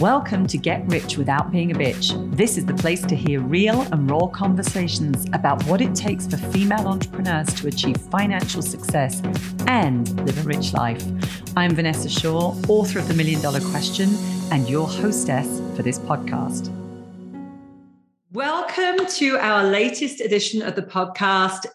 Welcome to Get Rich Without Being a Bitch. This is the place to hear real and raw conversations about what it takes for female entrepreneurs to achieve financial success and live a rich life. I'm Vanessa Shaw, author of The Million Dollar Question, and your hostess for this podcast. Welcome to our latest edition of the podcast,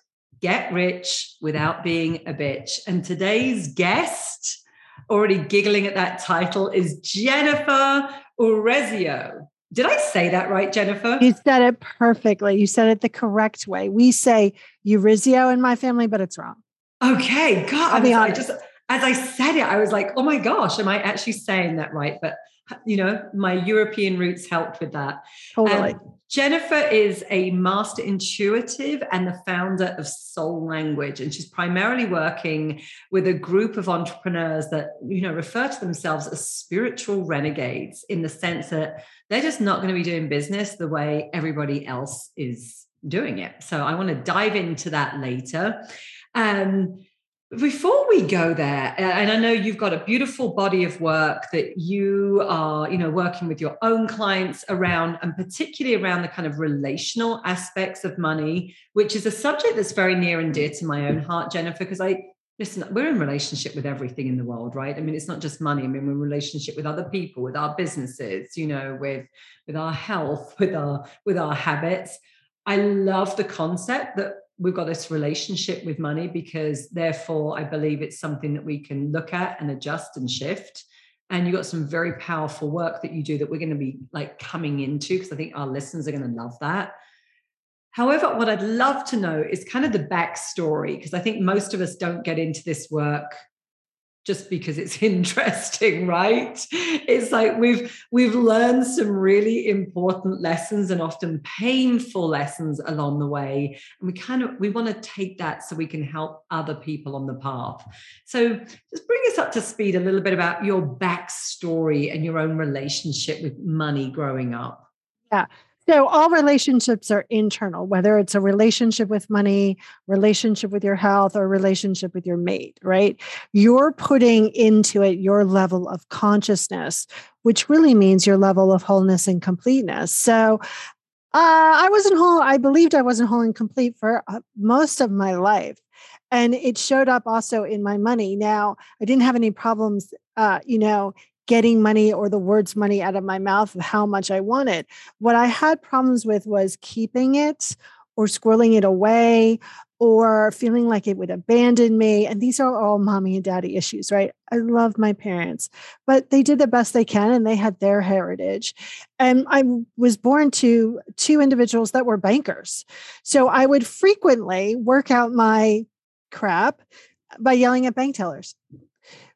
Get Rich Without Being a Bitch. And today's guest already giggling at that title, is Jennifer Urezzio. Did I say that right, Jennifer? You said it perfectly. You said it the correct way. We say Urizio in my family, but it's wrong. Okay, God, I'll be honest. I just as I said it, I was like, "Oh my gosh, am I actually saying that right?" But you know, my European roots helped with that. Totally. Um, Jennifer is a master intuitive and the founder of Soul Language, and she's primarily working with a group of entrepreneurs that you know refer to themselves as spiritual renegades in the sense that they're just not going to be doing business the way everybody else is doing it. So I want to dive into that later. Um, before we go there and i know you've got a beautiful body of work that you are you know working with your own clients around and particularly around the kind of relational aspects of money which is a subject that's very near and dear to my own heart jennifer because i listen we're in relationship with everything in the world right? I mean it's not just money. I mean we're in relationship with other people with our businesses you know with with our health with our with our habits. I love the concept that we've got this relationship with money because therefore I believe it's something that we can look at and adjust and shift. And you've got some very powerful work that you do that we're going to be like coming into because I think our listeners are going to love that. However, what I'd love to know is kind of the backstory because I think most of us don't get into this work just because it's interesting right? It's like we've we've learned some really important lessons and often painful lessons along the way. And we kind of we want to take that so we can help other people on the path. So just bring us up to speed a little bit about your backstory and your own relationship with money growing up. Yeah so all relationships are internal, whether it's a relationship with money, relationship with your health, or relationship with your mate, right? You're putting into it your level of consciousness, which really means your level of wholeness and completeness. So uh, I wasn't whole. I believed I wasn't whole and complete for uh, most of my life. And it showed up also in my money. Now, I didn't have any problems, uh, you know, getting money or the words money out of my mouth of how much I wanted. What I had problems with was keeping it or squirreling it away or feeling like it would abandon me. And these are all mommy and daddy issues, right? I love my parents, but they did the best they can and they had their heritage. And I was born to two individuals that were bankers. So I would frequently work out my crap by yelling at bank tellers,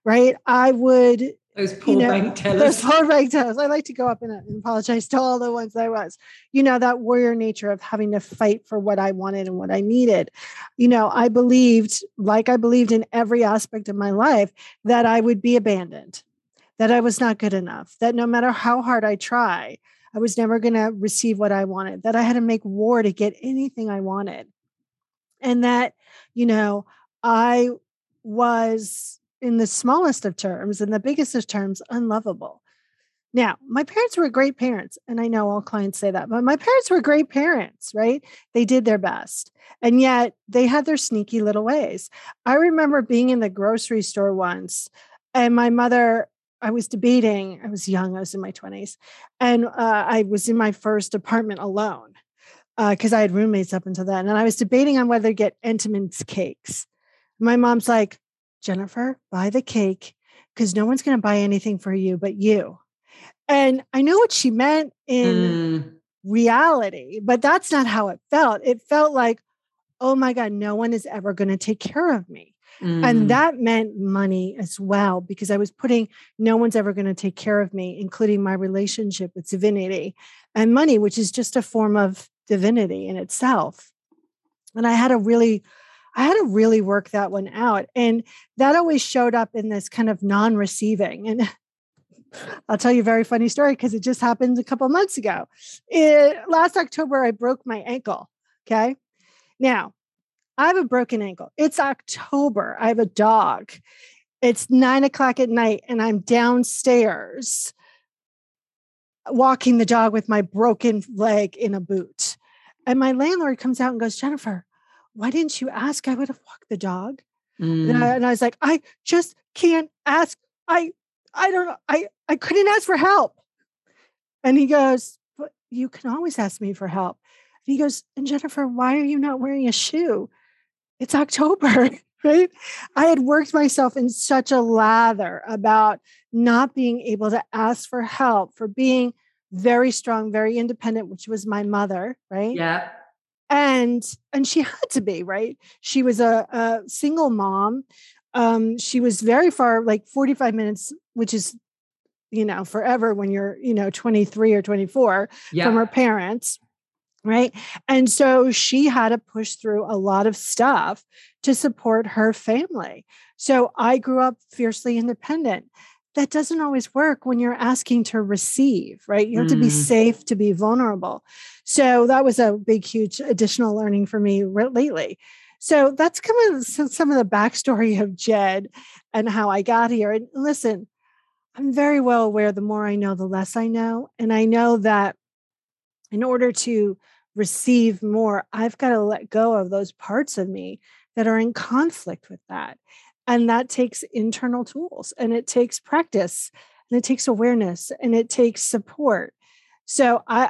right? I would those poor you know, bank tellers. Those poor bank tellers. I like to go up and, uh, and apologize to all the ones I was. You know, that warrior nature of having to fight for what I wanted and what I needed. You know, I believed, like I believed in every aspect of my life, that I would be abandoned, that I was not good enough, that no matter how hard I try, I was never going to receive what I wanted, that I had to make war to get anything I wanted. And that, you know, I was in the smallest of terms and the biggest of terms, unlovable. Now, my parents were great parents, and I know all clients say that, but my parents were great parents, right? They did their best. And yet they had their sneaky little ways. I remember being in the grocery store once, and my mother, I was debating, I was young, I was in my 20s, and uh, I was in my first apartment alone because uh, I had roommates up until then. And I was debating on whether to get Entenmann's cakes. My mom's like, Jennifer, buy the cake because no one's going to buy anything for you but you. And I know what she meant in mm. reality, but that's not how it felt. It felt like, oh my God, no one is ever going to take care of me. Mm. And that meant money as well, because I was putting no one's ever going to take care of me, including my relationship with divinity and money, which is just a form of divinity in itself. And I had a really I had to really work that one out. And that always showed up in this kind of non receiving. And I'll tell you a very funny story because it just happened a couple months ago. It, last October, I broke my ankle. Okay. Now, I have a broken ankle. It's October. I have a dog. It's nine o'clock at night and I'm downstairs walking the dog with my broken leg in a boot. And my landlord comes out and goes, Jennifer, why didn't you ask? I would have walked the dog. Mm. And, I, and I was like, I just can't ask. I I don't know. I, I couldn't ask for help. And he goes, But you can always ask me for help. And he goes, And Jennifer, why are you not wearing a shoe? It's October, right? I had worked myself in such a lather about not being able to ask for help, for being very strong, very independent, which was my mother, right? Yeah. And and she had to be, right? She was a, a single mom. Um, she was very far, like 45 minutes, which is you know, forever when you're, you know, 23 or 24 yeah. from her parents. Right. And so she had to push through a lot of stuff to support her family. So I grew up fiercely independent that doesn't always work when you're asking to receive, right? You have mm. to be mm. safe to be vulnerable. So that was a big, huge additional learning for me lately. So that's kind of some of the backstory of Jed and how I got here. And listen, I'm very well aware the more I know, the less I know. And I know that in order to receive more, I've got to let go of those parts of me that are in conflict with that. And that takes internal tools and it takes practice and it takes awareness and it takes support. So I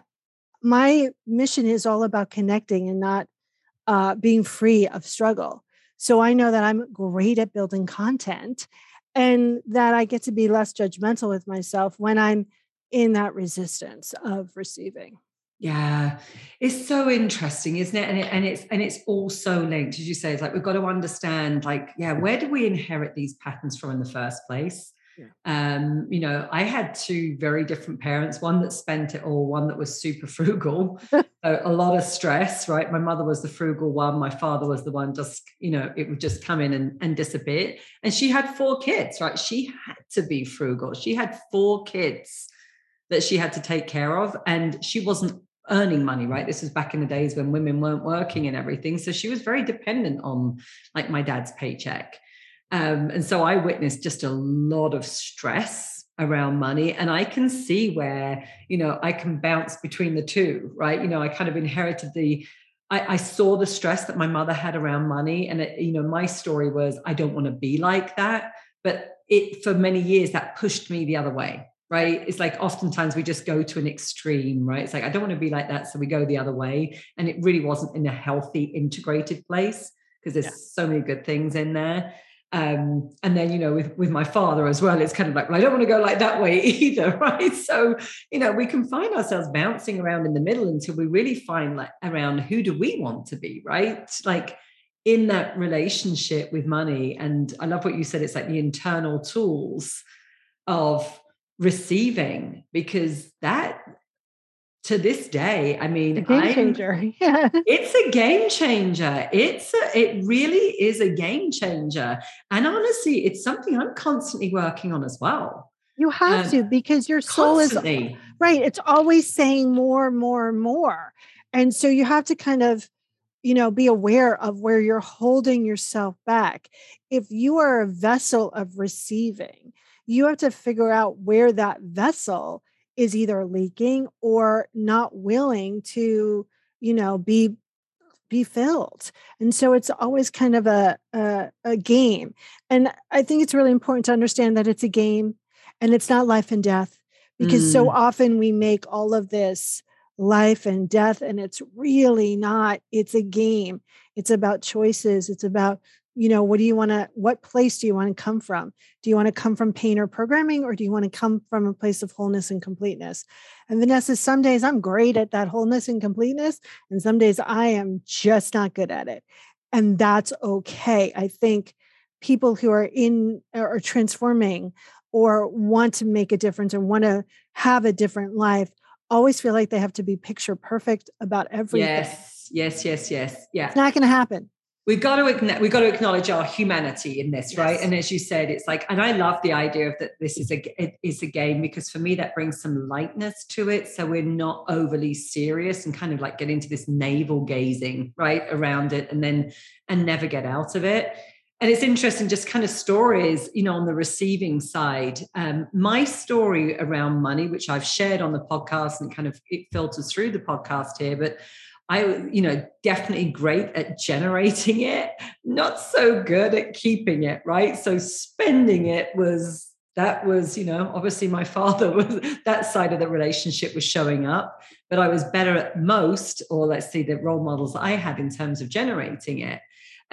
my mission is all about connecting and not uh, being free of struggle. So I know that I'm great at building content and that I get to be less judgmental with myself when I'm in that resistance of receiving. Yeah, it's so interesting, isn't it? And, it? and it's and it's also linked, as you say. It's like we've got to understand, like, yeah, where do we inherit these patterns from in the first place? Yeah. Um, you know, I had two very different parents, one that spent it all, one that was super frugal. so a lot of stress, right? My mother was the frugal one, my father was the one just, you know, it would just come in and, and disappear. And she had four kids, right? She had to be frugal. She had four kids that she had to take care of. And she wasn't earning money, right? This was back in the days when women weren't working and everything. So she was very dependent on like my dad's paycheck. Um, and so I witnessed just a lot of stress around money. And I can see where, you know, I can bounce between the two, right? You know, I kind of inherited the, I, I saw the stress that my mother had around money. And, it, you know, my story was, I don't want to be like that. But it, for many years, that pushed me the other way right? It's like oftentimes we just go to an extreme, right? It's like, I don't want to be like that. So we go the other way. And it really wasn't in a healthy, integrated place because there's yeah. so many good things in there. Um, and then, you know, with, with my father as well, it's kind of like, well, I don't want to go like that way either, right? So, you know, we can find ourselves bouncing around in the middle until we really find like around who do we want to be, right? Like in that relationship with money. And I love what you said, it's like the internal tools of receiving because that to this day i mean a game I'm, changer yeah. It's a game changer. It's a, it really is a game changer. And honestly it's something i'm constantly working on as well. You have um, to because your soul constantly. is right it's always saying more more more. And so you have to kind of you know be aware of where you're holding yourself back. If you are a vessel of receiving you have to figure out where that vessel is either leaking or not willing to you know be be filled. And so it's always kind of a, a, a game. And i think it's really important to understand that it's a game and it's not life and death because mm. so often we make all of this life and death and it's really not it's a game. It's about choices. It's about you know what do you want to what place do you want to come from? Do you want to come from pain or programming or do you want to come from a place of wholeness and completeness? And vanessa some days i'm great at that wholeness and completeness and some days i am just not good at it. And that's okay. I think people who are in or transforming or want to make a difference and want to have a different life always feel like they have to be picture perfect about everything. Yes yes yes yes yeah. It's not going to happen we've got to we've got to acknowledge our humanity in this, yes. right? And as you said, it's like, and I love the idea of that this is a it is a game because for me that brings some lightness to it, so we're not overly serious and kind of like get into this navel gazing right around it, and then and never get out of it. and it's interesting just kind of stories you know on the receiving side um, my story around money which i've shared on the podcast and kind of it filters through the podcast here but i you know definitely great at generating it not so good at keeping it right? So spending it was that was you know obviously my father was that side of the relationship was showing up but i was better at most or let's see the role models i had in terms of generating it.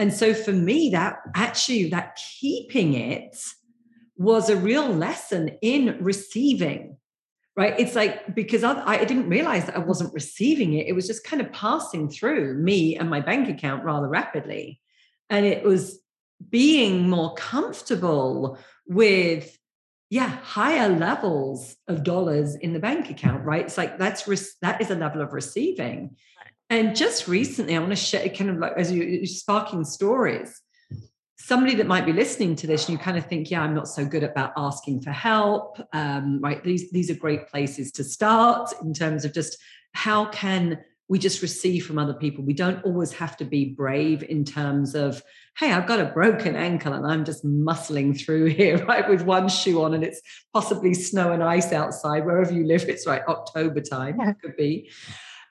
And so for me, that actually, that keeping it was a real lesson in receiving right? It's like because I, I, didn't realize that i wasn't receiving it. It was just kind of passing through me and my bank account rather rapidly. And it was being more comfortable with yeah higher levels of dollars in the bank account right? It's like that's that is a level of receiving. And just recently, I want to share kind of like as you, sparking stories. Somebody that might be listening to this, and you kind of think, yeah, I'm not so good about asking for help. Um, right? These these are great places to start in terms of just how can we just receive from other people. We don't always have to be brave in terms of, hey, I've got a broken ankle and I'm just muscling through here, right, with one shoe on, and it's possibly snow and ice outside. Wherever you live, it's right October time, yeah. could be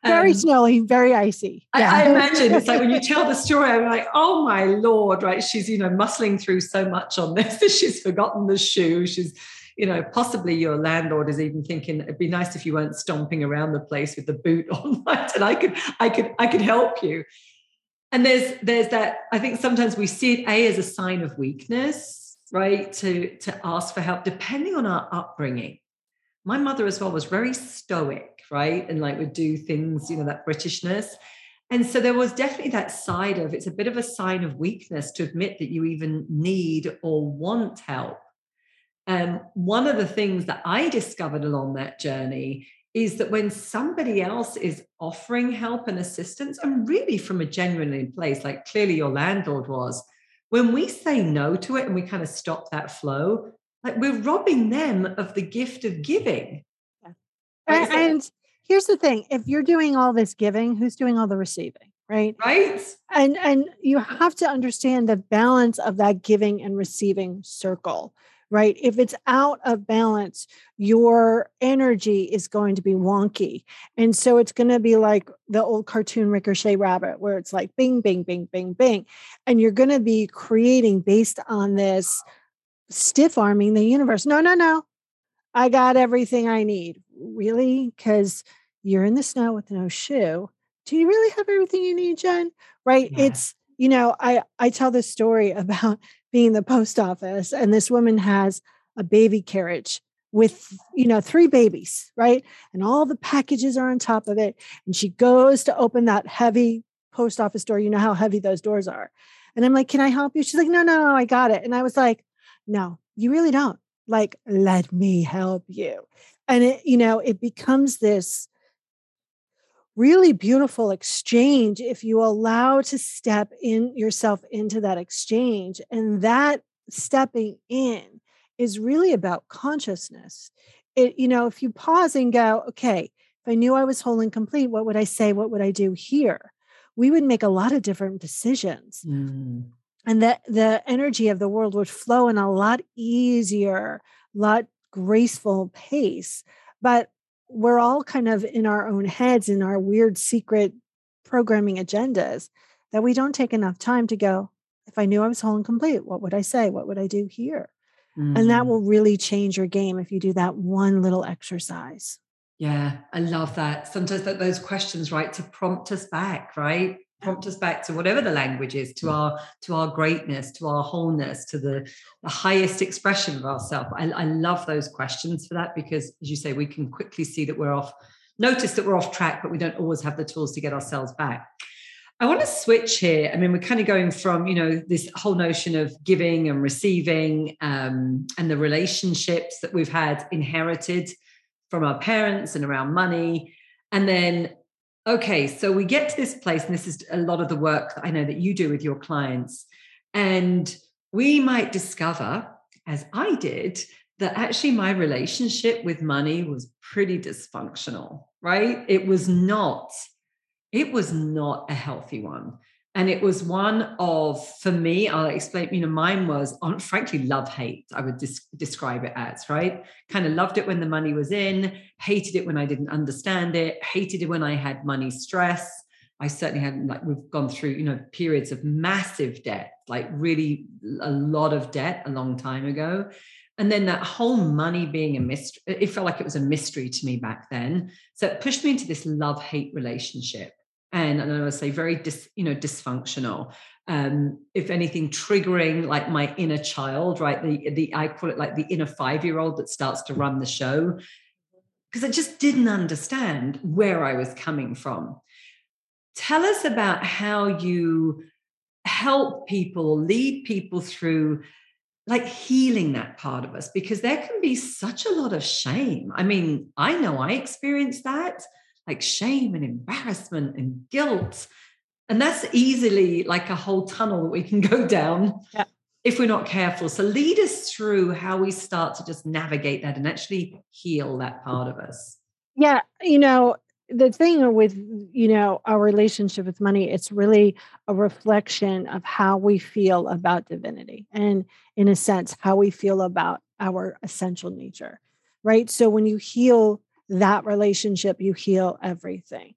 very um, snowy, very icy. Yeah. I, I, imagine it's like when you tell the story, I'm like, oh my lord, right? She's you know muscling through so much on this that she's forgotten the shoe. She's you know possibly your landlord is even thinking it'd be nice if you weren't stomping around the place with the boot on, right? And I could I could I could help you. And there's there's that I think sometimes we see it a as a sign of weakness, right? To to ask for help depending on our upbringing. My mother as well was very stoic right? And like would do things, you know, that Britishness. And so there was definitely that side of it's a bit of a sign of weakness to admit that you even need or want help. And one of the things that I discovered along that journey is that when somebody else is offering help and assistance, and really from a genuine place, like clearly your landlord was, when we say no to it and we kind of stop that flow, like we're robbing them of the gift of giving. Yeah. And, and here's the thing if you're doing all this giving who's doing all the receiving right? Right. And and you have to understand the balance of that giving and receiving circle right? If it's out of balance your energy is going to be wonky. And so it's going to be like the old cartoon ricochet rabbit where it's like bing bing bing bing bing. And you're going to be creating based on this stiff arming the universe. No no no. I got everything i need. Really? Because you're in the snow with no shoe. Do you really have everything you need, Jen? Right? Yeah. It's, you know, I I tell this story about being in the post office and this woman has a baby carriage with you know three babies right? And all the packages are on top of it and she goes to open that heavy post office door. You know how heavy those doors are. And i'm like can i help you? She's like no no no i got it. And i was like no you really don't. Like let me help you. And it you know it becomes this really beautiful exchange if you allow to step in yourself into that exchange and that stepping in is really about consciousness. It you know if you pause and go okay if i knew i was whole and complete what would i say? What would i do here? We would make a lot of different decisions. Mm. And that the energy of the world would flow in a lot easier lot graceful pace. But we're all kind of in our own heads in our weird secret programming agendas that we don't take enough time to go if i knew i was whole and complete what would i say? What would i do here? Mm-hmm. and that mm-hmm. will really change your game if you do that one little exercise. Yeah i love that. Sometimes that those questions right to prompt us back right prompt us back to whatever the language is to our to our greatness to our wholeness to the, the highest expression of ourselves I, I love those questions for that because as you say we can quickly see that we're off notice that we're off track but we don't always have the tools to get ourselves back I want to switch here. I mean, we're kind of going from, you know, this whole notion of giving and receiving um, and the relationships that we've had inherited from our parents and around money. And then okay, so we get to this place, and this is a lot of the work that I know that you do with your clients. And we might discover, as I did, that actually my relationship with money was pretty dysfunctional, right? It was not, it was not a healthy one. And it was one of, for me, I'll explain, you know, mine was on, frankly, love hate, I would dis- describe it as, right? Kind of loved it when the money was in, hated it when I didn't understand it, hated it when I had money stress. I certainly had, like, we've gone through, you know, periods of massive debt, like really a lot of debt a long time ago. And then that whole money being a mystery, it felt like it was a mystery to me back then. So it pushed me into this love hate relationship and, and I would say very dis, you know dysfunctional. Um, if anything, triggering like my inner child, right? The the I call it like the inner five year old that starts to run the show because I just didn't understand where I was coming from. Tell us about how you help people, lead people through like healing that part of us because there can be such a lot of shame. I mean, I know I experienced that like shame and embarrassment and guilt. And that's easily like a whole tunnel that we can go down yeah. if we're not careful. So, lead us through how we start to just navigate that and actually heal that part of us. Yeah. You know, the thing with you know our relationship with money it's really a reflection of how we feel about divinity and in a sense how we feel about our essential nature right so when you heal that relationship, you heal everything.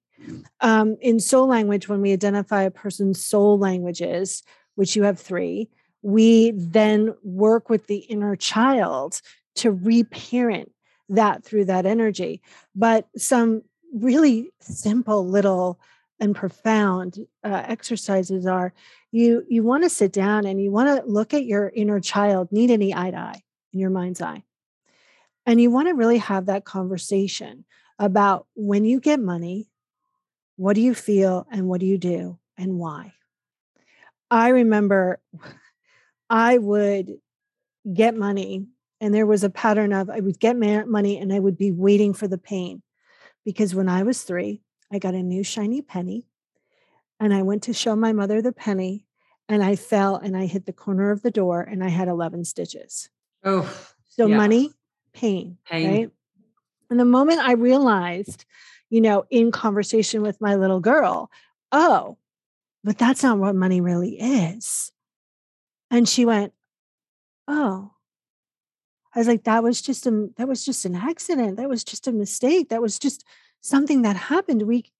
Um, in soul language, when we identify a person's soul languages, which you have three, we then work with the inner child to reparent that through that energy. But some really simple little and profound uh, exercises are you you want to sit down and you want to look at your inner child need any eye to eye in your mind's eye and you want to really have that conversation about when you get money, what do you feel and what do you do and why? I remember I would get money, and there was a pattern of I would get money and I would be waiting for the pain. Because when I was three, I got a new shiny penny and I went to show my mother the penny and I fell and I hit the corner of the door and I had 11 stitches. Oh, so yeah. money pain, pain. Right. And the moment I realized, you know, in conversation with my little girl, oh, but that's not what money really is. And she went, oh. I was like, that was just a that was just an accident. That was just a mistake. That was just something that happened. We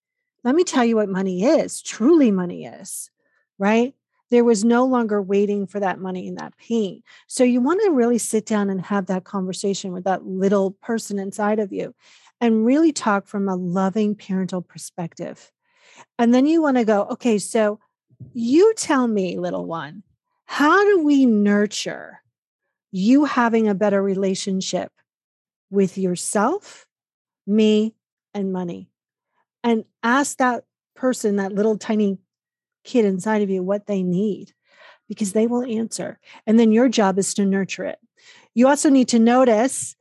let me tell you what money is, truly money is, right? There was no longer waiting for that money and that pain. So you want to really sit down and have that conversation with that little person inside of you and really talk from a loving parental perspective. And then you want to go, okay, so you tell me, little one, how do we nurture you having a better relationship with yourself, me, and money? And ask that person, that little tiny kid inside of you what they need because they will mm-hmm. answer. And then your job is to nurture it. You also need to notice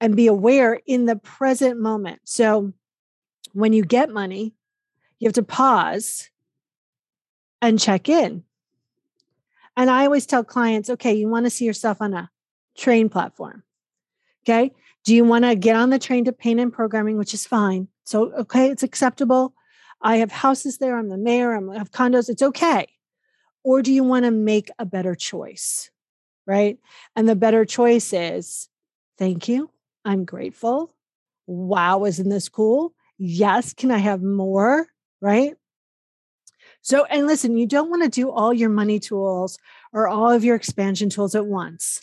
and be aware in the present moment. So when you get money, you have to pause and check in. And I always tell clients, okay, you want to see yourself on a train platform. Okay. Do you want to get on the train to pain and programming, which is fine? So, okay, it's acceptable. I have houses there, I'm the mayor, I have condos, it's okay. Or do you want to make a better choice? Right. And the better choice is thank you. I'm grateful. Wow, isn't this cool? Yes. Can I have more? Right. So, and listen, you don't want to do all your money tools or all of your expansion tools at once.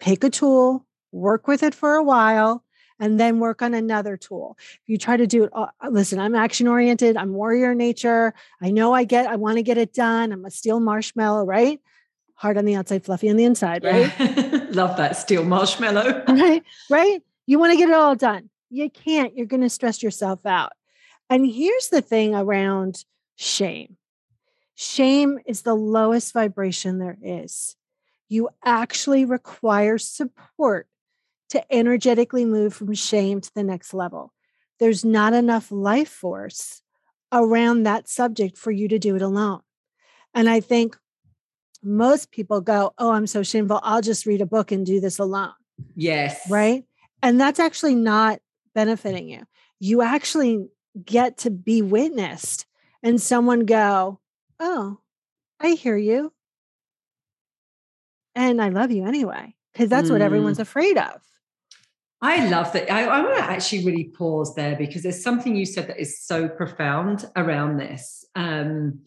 Pick a tool, work with it for a while, and then work on another tool. If you try to do it, uh, uh listen, I'm action oriented, I'm warrior nature. I know I get, I want to get it done. I'm a steel marshmallow, right? Hard on the outside, fluffy on the inside, right? Yeah. Love that steel marshmallow. right, right. You want to get it all done. You can't. You're going to stress yourself out. And here's the thing around shame shame is the lowest vibration there is. You actually require support to energetically move from shame to the next level. There's not enough life force around that subject for you to do it alone. And I think most people go, Oh, I'm so shameful. I'll just read a book and do this alone. Yes. Right. And that's actually not benefiting you. You actually get to be witnessed and someone go, oh, I hear you. And I love you anyway, because that's mm. what everyone's mm. afraid of. I love that. I, I want to actually really pause there because there's something you said that is so profound around this. Um,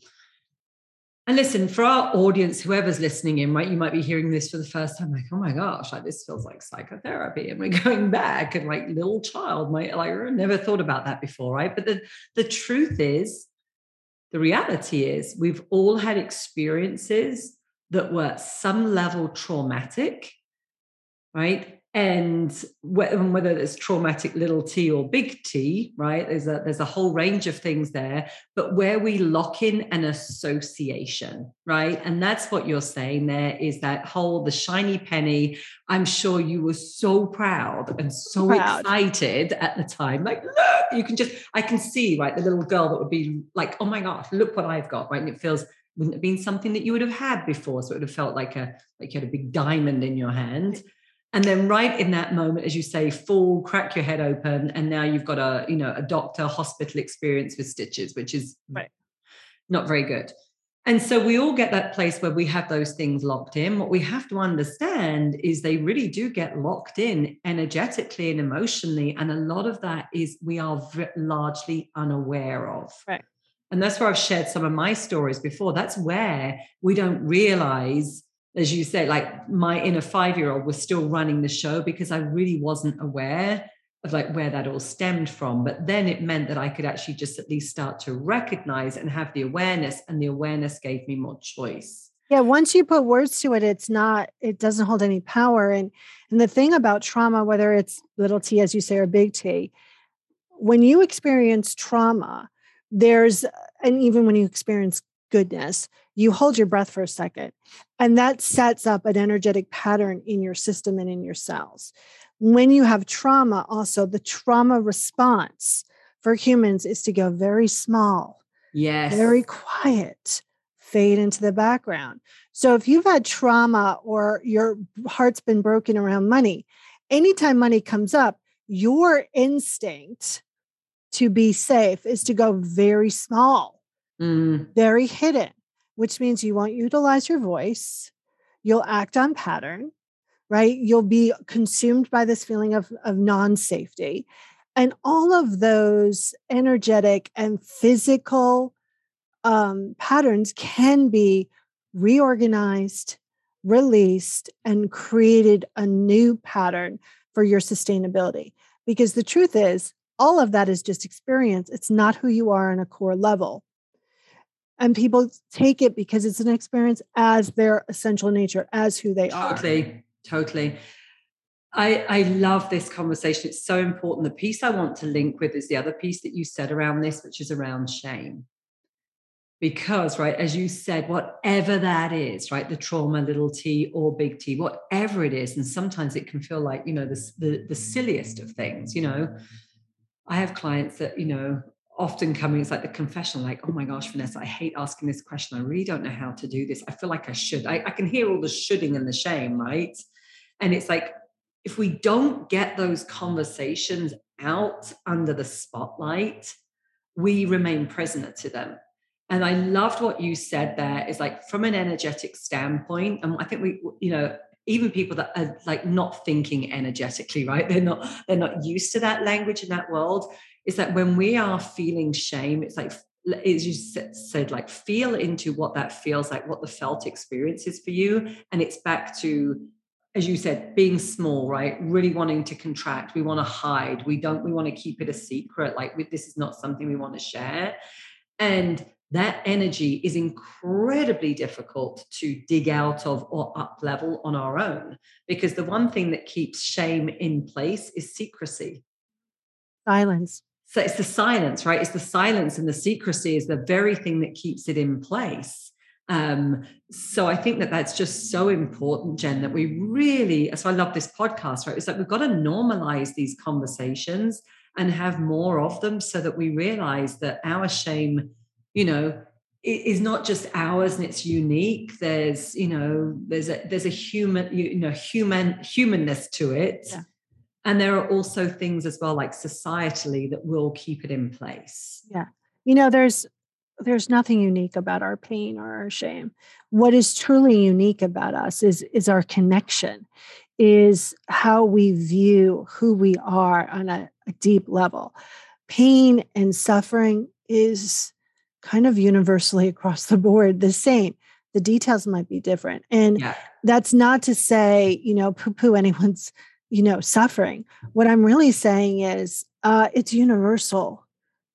and listen, for our audience, whoever's listening in, right, you might be hearing this for the first time, like, oh my gosh, like this feels like psychotherapy, and we're going back, and like little child might like I never thought about that before, right? But the the truth is, the reality is, we've all had experiences that were some level traumatic, right? And whether it's traumatic little t or big t right there's a there's a whole range of things there but where we lock in an association right? And that's what you're saying there is that whole the shiny penny. I'm sure you were so proud and so proud. excited at the time like look! You can just i can see right the little girl that would be like oh my gosh look what i've got right? And it feels wouldn't have been something that you would have had before? So it would have felt like a like you had a big diamond in your hand and then right in that moment as you say fall crack your head open and now you've got a you know a doctor hospital experience with stitches which is right. not very good. And so we all get that place where we have those things locked in. What we have to understand is they really do get locked in energetically and emotionally and a lot of that is we are largely unaware of. Right. And that's where i've shared some of my stories before. That's where we don't realize as you say, like my inner five year old was still running the show because I really wasn't aware of like where that all stemmed from. But then it meant that I could actually just at least start to recognize and have the awareness, and the awareness gave me more choice. Yeah, once you put words to it, it's not, it doesn't hold any power. And and the thing about trauma, whether it's little t, as you say, or big T, when you experience trauma, there's and even when you experience goodness, you hold your breath for a second. And that sets up an energetic pattern in your system and in your cells. When you have trauma, also, the trauma response for humans is to go very small, yes, very quiet, fade into the background. So if you've had trauma or your heart's been broken around money, anytime money comes up, your instinct to be safe is to go very small mm. very hidden, which means you won't utilize your voice. You'll act on pattern, right? You'll be consumed by this feeling of, of non safety. And all of those energetic and physical um, patterns can be reorganized, released, and created a new pattern for your sustainability. Because the truth is, all of that is just experience. It's not who you are on a core level and people take it because it's an experience as their essential nature as who they are totally totally I, I love this conversation. It's so important. The piece I want to link with is the other piece that you said around this, which is around shame. Because, right, as you said, whatever that is, right, the trauma, little t or big T, whatever it is, and sometimes it can feel like, you know, the, the, the silliest of things, you know. I have clients that, you know, often coming, it's like the confession, like, oh my gosh, Vanessa, I hate asking this question. I really don't know how to do this. I feel like I should. I, I can hear all the shoulding and the shame, right? And it's like, if we don't get those conversations out under the spotlight, we remain prisoner to them. And I loved what you said there is like from an energetic standpoint, and I think we, you know, even people that are like not thinking energetically, right? They're not, they're not used to that language in that world is that when we are feeling shame, it's like as you said, like feel into what that feels like, what the felt experience is for you. And it's back to, as you said, being small, right? Really wanting to contract. We want to hide. We don't, we want to keep it a secret. Like this is not something we want to share. And that energy is incredibly difficult to dig out of or up level on our own because the one thing that keeps shame in place is secrecy silence so it's the silence, right? It's the silence and the secrecy is the very thing that keeps it in place. Um, so I think that that's just so important, Jen, that we really, so I love this podcast, right? It's like we've got to normalize these conversations and have more of them so that we realize that our shame, you know, is not just ours and it's unique. There's, you know, there's a there's a human, you know, human humanness to it. Yeah and there are also things as well like societally that will keep it in place yeah you know there's there's nothing unique about our pain or our shame. What is truly unique about us is is our connection, is how we view who we are on a, a deep level. Pain and suffering is kind of universally across the board the same. The details might be different. And yeah. that's not to say, you know, poo poo anyone's, you know, suffering. What I'm really saying is uh, it's universal.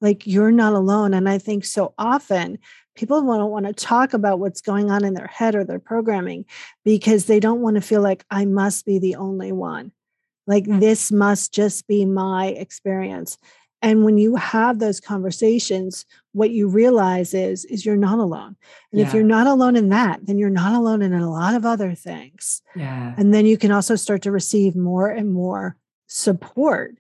Like you're not alone. And I think so often people don't want to talk about what's going on in their head or their programming because they don't want to feel like I must be the only one. Like this must just be my experience. And when you have those conversations, what you realize is is you're not alone. And yeah. if you're not alone in that, then you're not alone in a lot of other things. Yeah. And then you can also start to receive more and more support,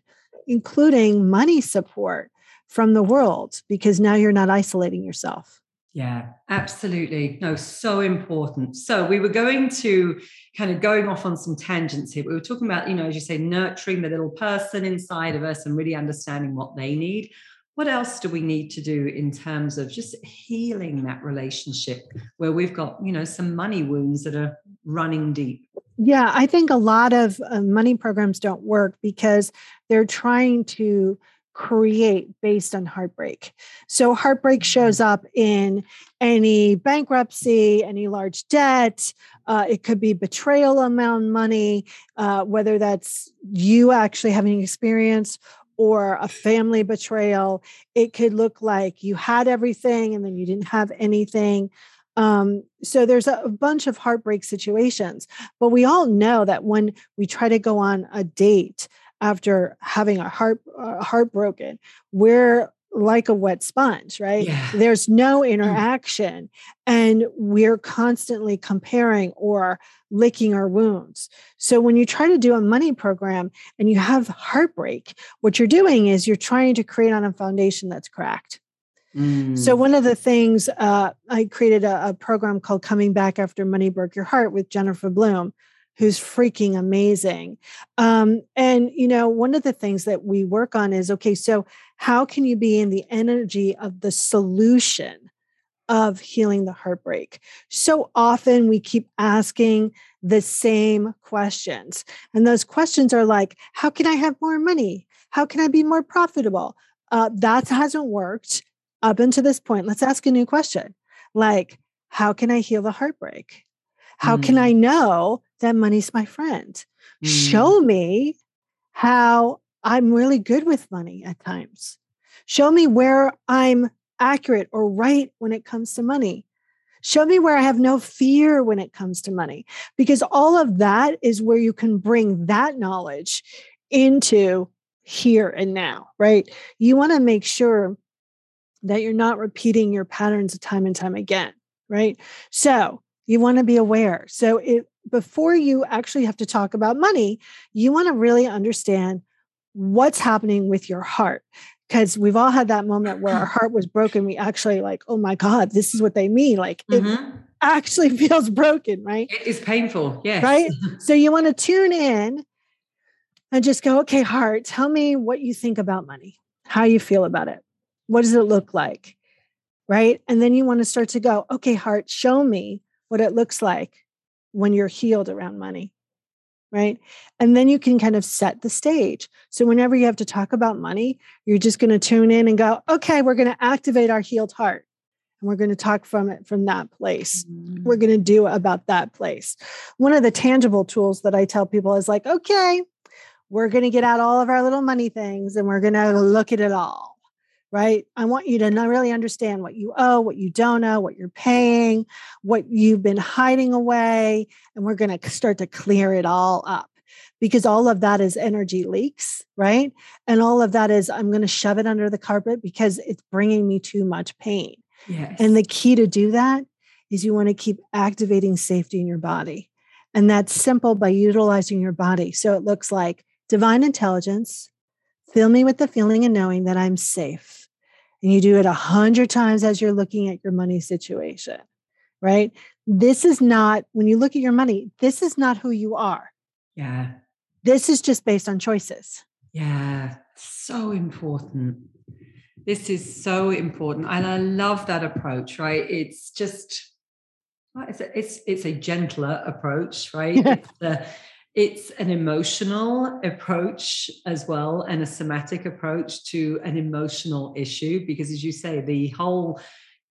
including money support from the world because now you're not isolating yourself. Yeah, absolutely. No, so important. So we were going to kind of going off on some tangents here. We were talking about, you know, as you say, nurturing the little person inside of us and really understanding what they need. What else do we need to do in terms of just healing that relationship where we've got, you know, some money wounds that are running deep? Yeah, I think a lot of uh, money programs don't work because they're trying to create based on heartbreak. So, heartbreak shows mm-hmm. up in any bankruptcy, any large debt. Uh, it could be betrayal amount money, uh, whether that's you actually having experience or a family betrayal. It could look like you had everything and then you didn't have anything. Um, so there's a, a bunch of heartbreak situations, but we all know that when we try to go on a date, after having a heart uh, heartbroken we're like a wet sponge right yeah. there's no mm. interaction and we're constantly comparing or licking our wounds so when you try to do a money program and you have heartbreak what you're doing is you're trying to create on a foundation that's cracked mm. so one of the things uh, I created a, a, program called Coming Back After Money Broke Your Heart with Jennifer Bloom, who's freaking amazing. Um, and, you know, one of the things that we work on is okay, so how can you be in the energy of the solution of healing the heartbreak? So often we keep asking the same questions. And those questions are like, how can I have more money? How can I be more profitable? Uh, that hasn't worked up until this point. Let's ask a new question like, how can I heal the heartbreak? How mm. can I know that money's my friend. Mm. Show me how I'm really good with money at times. Show me where I'm accurate or right when it comes to money. Show me where I have no fear when it comes to money, because all of that is where you can bring that knowledge into here and now, right? You want to make sure that you're not repeating your patterns time and time again, right? So you want to be aware. So it, before you actually have to talk about money, you want to really understand what's happening with your heart. Because we've all had that moment where our heart was broken. We actually like, oh my God, this is what they mean. Like mm-hmm. it actually feels broken, right? It is painful. Yes. Right. so you want to tune in and just go, okay, heart, tell me what you think about money, how you feel about it. What does it look like? Right. And then you want to start to go, okay, heart, show me what it looks like when you're healed around money right? And then you can kind of set the stage. So whenever you have to talk about money you're just going to tune in and go okay we're going to activate our healed heart and we're going to talk from it from that place. Mm-hmm. we're going to do about that place. One of the tangible tools that i tell people is like okay we're going to get out all of our little money things and we're going to look at it all right? I want you to not really understand what you owe, what you don't owe, what you're paying, what you've been hiding away. And we're going to start to clear it all up because all of that is energy leaks, right? And all of that is, I'm going to shove it under the carpet because it's bringing me too much pain. Yes. And the key to do that is you want to keep activating safety in your body. And that's simple by utilizing your body. So it looks like divine intelligence, fill me with the feeling and knowing that I'm safe and you do it a hundred times as you're looking at your money situation, right? This is not, when you look at your money, this is not who you are. Yeah. This is just based on choices. Yeah. So important. This is so important. And I love that approach, right? It's just it's a, it's, it's a gentler approach, right? it's, a, it's an emotional approach as well and a somatic approach to an emotional issue because as you say the whole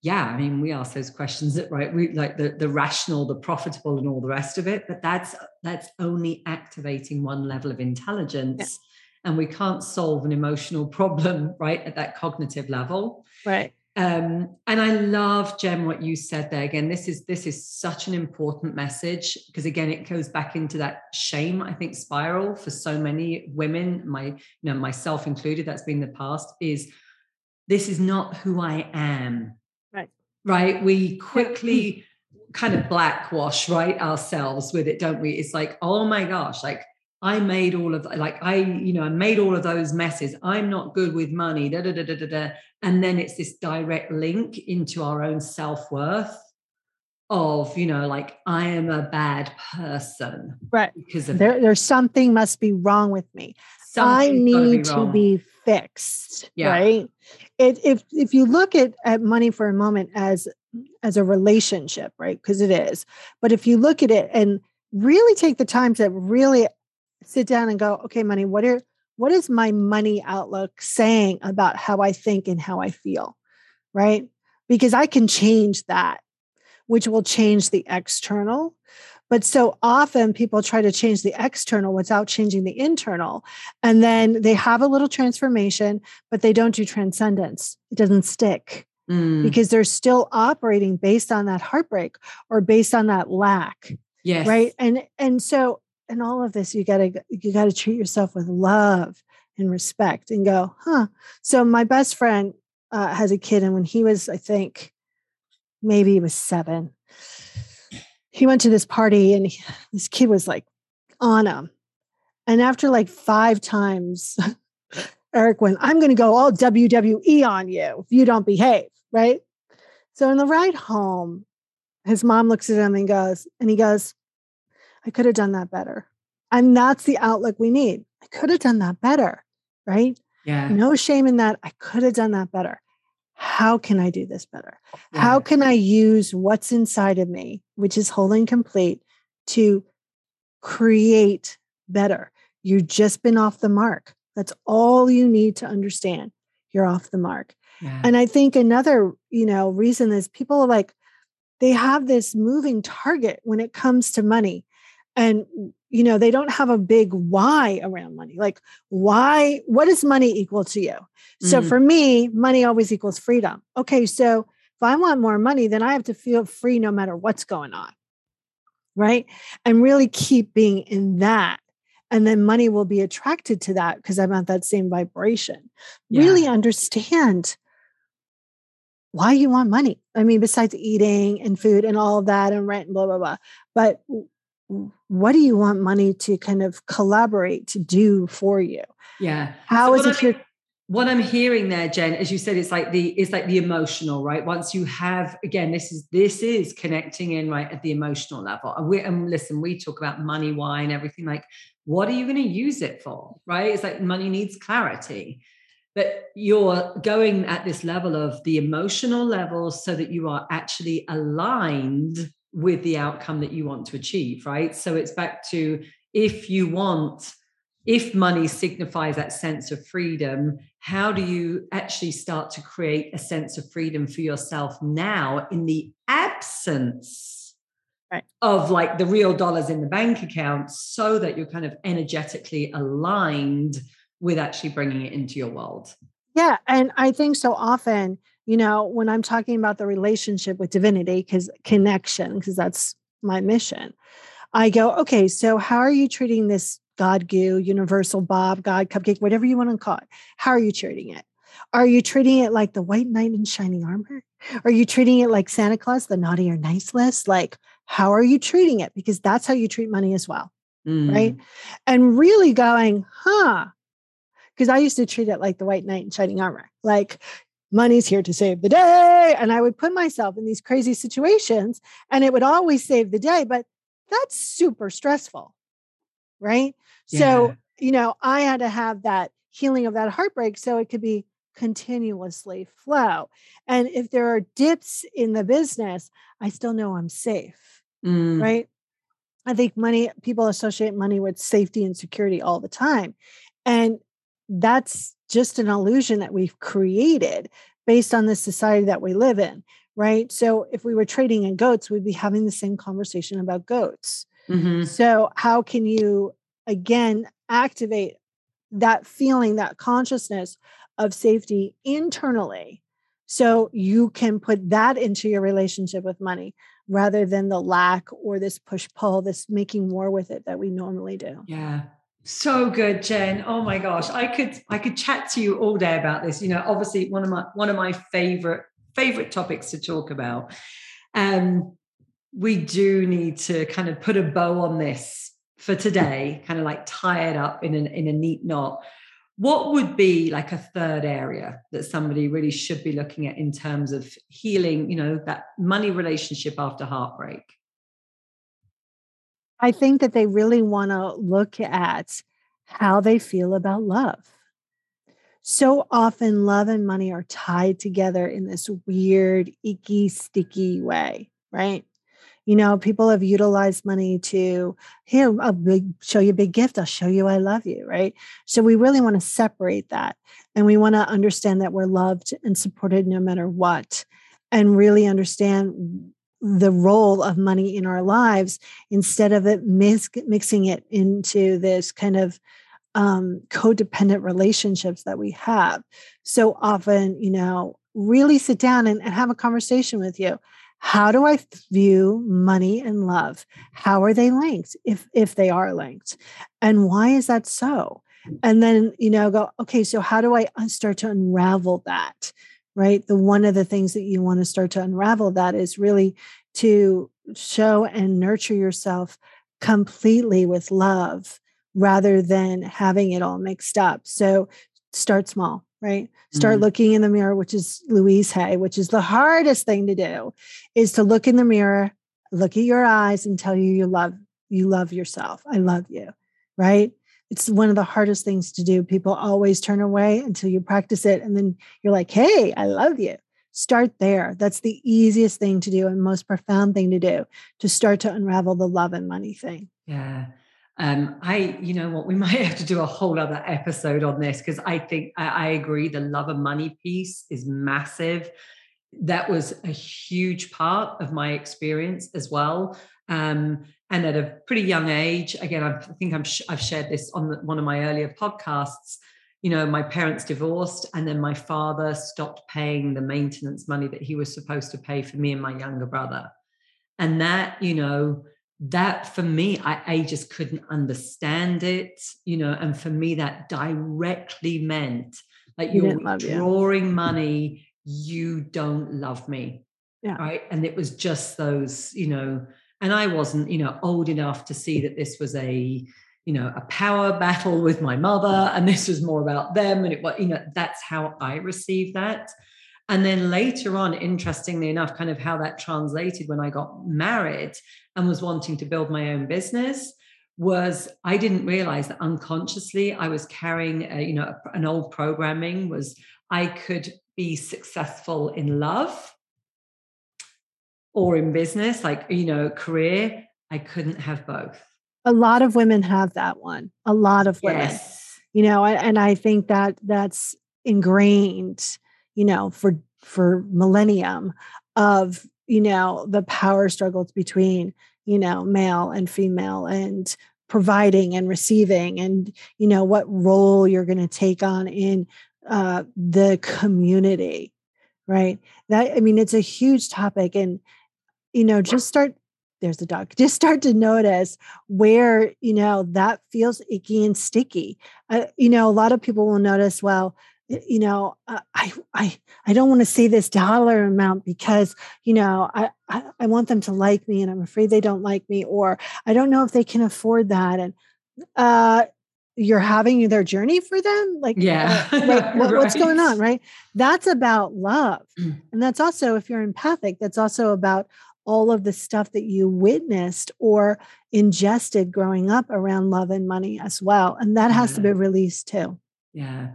yeah i mean we ask those questions that right we like the the rational the profitable and all the rest of it but that's that's only activating one level of intelligence yeah. and we can't solve an emotional problem right at that cognitive level right um, and I love Jen what you said there again. This is this is such an important message because again it goes back into that shame I think spiral for so many women, my you know myself included. That's been the past. Is this is not who I am, right? Right. We quickly kind of blackwash right ourselves with it, don't we? It's like oh my gosh, like I made all of like I, you know, I made all of those messes. I'm not good with money. Da, da, da, da, da, da. And then it's this direct link into our own self-worth of, you know, like I am a bad person. Right. Because of there, there's something must be wrong with me. I need be to be fixed. Yeah. Right. It, if if you look at, at money for a moment as as a relationship, right? Because it is. But if you look at it and really take the time to really sit down and go, okay, money, what are what is my money outlook saying about how I think and how I feel? Right? Because I can change that, which will change the external. But so often people try to change the external without changing the internal. And then they have a little transformation, but they don't do transcendence. It doesn't stick. Mm. Because they're still operating based on that heartbreak or based on that lack. Yes. Right. And and so in all of this you got to you got to treat yourself with love and respect and go huh. So my best friend uh, has a kid and when he was i think maybe he was seven he went to this party and he, this kid was like on him. And after like five times eric went i'm going to go all wwe on you if you don't behave right? So in the ride home his mom looks at him and goes and he goes I could have done that better. And that's the outlook we need. I could have done that better, right? Yeah. No shame in that. I could have done that better. How can I do this better? Yeah. How can I use what's inside of me, which is whole and complete, to create better? You've just been off the mark. That's all you need to understand. You're off the mark. Yeah. And I think another, you know, reason is people are like, they have this moving target when it comes to money and you know they don't have a big why around money like why what is money equal to you? So mm. for me money always equals freedom. Okay so if i want more money then i have to feel free no matter what's going on right? And really keep being in that and then money will be attracted to that because i'm at that same vibration. Yeah. really understand why you want money. I mean besides eating and food and all of that and rent and blah blah blah. But what do you want money to kind of collaborate to do for you? Yeah. How so is it your what I'm hearing there, Jen, as you said, it's like the it's like the emotional, right? Once you have again, this is this is connecting in right at the emotional level. And we and listen, we talk about money, wine, everything. Like, what are you going to use it for? Right? It's like money needs clarity. But you're going at this level of the emotional level so that you are actually aligned with the outcome that you want to achieve, right? So it's back to if you want, if money signifies that sense of freedom, how do you actually start to create a sense of freedom for yourself now in the absence right. of like the real dollars in the bank account so that you're kind of energetically aligned with actually bringing it into your world? Yeah. And I think so often you know, when I'm talking about the relationship with divinity, because connection, because that's my mission, I go, okay, so how are you treating this God goo, universal Bob, God cupcake, whatever you want to call it? How are you treating it? Are you treating it like the white knight in shining armor? Are you treating it like Santa Claus, the naughty or nice list? Like, how are you treating it? Because that's how you treat money as well. Mm. Right. And really going, huh? Because I used to treat it like the white knight in shining armor. Like, money's here to save the day. And I would put myself in these crazy situations and it would always save the day, but that's super stressful. Right. Yeah. So, you know, I had to have that healing of that heartbreak so it could be continuously flow. And if there are dips in the business, I still know I'm safe. Mm. Right. I think money, people associate money with safety and security all the time. And that's just an illusion that we've created based on the society that we live in. Right. So if we were trading in goats, we'd be having the same conversation about goats. Mm-hmm. So, how can you again activate that feeling, that consciousness of safety internally so you can put that into your relationship with money rather than the lack or this push pull, this making war with it that we normally do. Yeah. So good, Jen. Oh my gosh. I could I could chat to you all day about this. You know, obviously one of my one of my favorite favorite topics to talk about. Um we do need to kind of put a bow on this for today, kind of like tie it up in, an, in a neat knot. What would be like a third area that somebody really should be looking at in terms of healing, you know, that money relationship after heartbreak? I think that they really want to look at how they feel about love. So often, love and money are tied together in this weird, icky, sticky way, right? You know, people have utilized money to, here, I'll big, show you a big gift. I'll show you I love you, right? So we really want to separate that. And we want to understand that we're loved and supported no matter what. And really understand the role of money in our lives instead of it mix, mixing it into this kind of um, codependent relationships that we have. So often, you know, really sit down and, and have a conversation with you. How do i view money and love? How are they linked if if they are linked? And why is that so? And then you know go okay so how do i start to unravel that right the one of the things that you want to start to unravel that is really to show and nurture yourself completely with love rather than having it all mixed up so start small right? Start mm-hmm. looking in the mirror, which is Louise Hay, which is the hardest thing to do, is to look in the mirror, look at your eyes and tell you you love you love yourself. I love you, right? It's one of the hardest things to do. People always turn away until you practice it and then you're like, "Hey, I love you." Start there. That's the easiest thing to do and most profound thing to do to start to unravel the love and money thing. Yeah. Um, I, you know what, we might have to do a whole other episode on this because I think I, I agree the love and money piece is massive. That was a huge part of my experience as well. Um, and at a pretty young age, again, I think I'm I've shared this on the, one of my earlier podcasts. You know, my parents divorced, and then my father stopped paying the maintenance money that he was supposed to pay for me and my younger brother. And that, you know, that for me, I, I just couldn't understand it, you know, and for me, that directly meant like you're drawing you. money, you don't love me. Yeah. Right. And it was just those, you know, and I wasn't, you know, old enough to see that this was a, you know, a power battle with my mother, and this was more about them. And it was, you know, that's how I received that. And then later on, interestingly enough, kind of how that translated when I got married and was wanting to build my own business was I didn't realize that unconsciously I was carrying, a, you know, an old programming was I could be successful in love or in business, like, you know, career. I couldn't have both. A lot of women have that one. A lot of women. Yes. You know, and I think that that's ingrained you know for for millennium of you know the power struggles between you know male and female and providing and receiving and you know what role you're going to take on in uh, the community right that i mean it's a huge topic and you know just start there's a dog just start to notice where you know that feels icky and sticky uh, you know a lot of people will notice well you know uh, i i i don't want to say this dollar amount because you know I, I, I want them to like me and i'm afraid they don't like me or i don't know if they can afford that and uh you're having their journey for them like yeah uh, like, what, right. what's going on right that's about love mm. and that's also if you're empathic that's also about all of the stuff that you witnessed or ingested growing up around love and money as well and that has yeah. to be released too yeah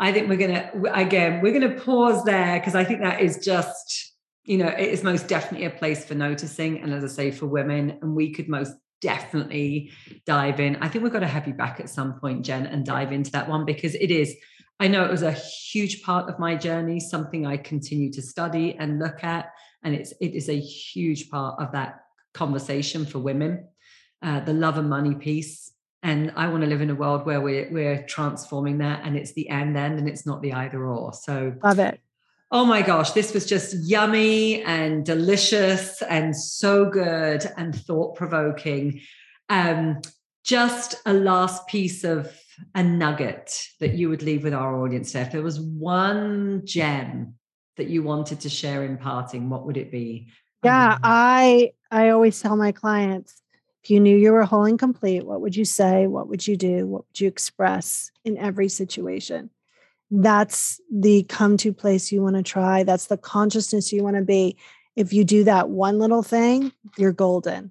I think we're going to, again, we're going to pause there because I think that is just, you know, it is most definitely a place for noticing. And as I say, for women, and we could most definitely dive in. I think we've got to have you back at some point, Jen, and dive into that one because it is, I know it was a huge part of my journey, something I continue to study and look at. And it's it is a huge part of that conversation for women. Uh, the love and money piece. And I want to live in a world where we're we're transforming that and it's the and end and it's not the either or. So love it. Oh my gosh, this was just yummy and delicious and so good and thought provoking. Um, just a last piece of a nugget that you would leave with our audience today. If there was one gem that you wanted to share in parting, what would it be? Yeah, um, I I always tell my clients, if you knew you were whole and complete, what would you say? What would you do? What would you express in every situation? that's the come to place you want to try. That's the consciousness you want to be. If you do that one little thing, you're golden.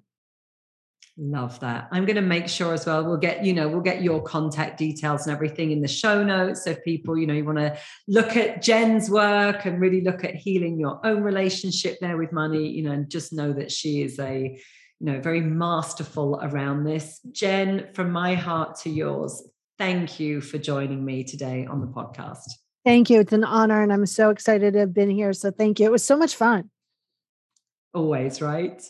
Love that. I'm going to make sure as well. We'll get, you know, we'll get your contact details and everything in the show notes. So if people, you know, you want to look at Jen's work and really look at healing your own relationship there with money, you know, and just know that she is a, you know, very masterful around this. Jen, from my heart to yours, thank you for joining me today on the podcast. Thank you. It's an honor, and I'm so excited to have been here. So thank you. It was so much fun. Always, right?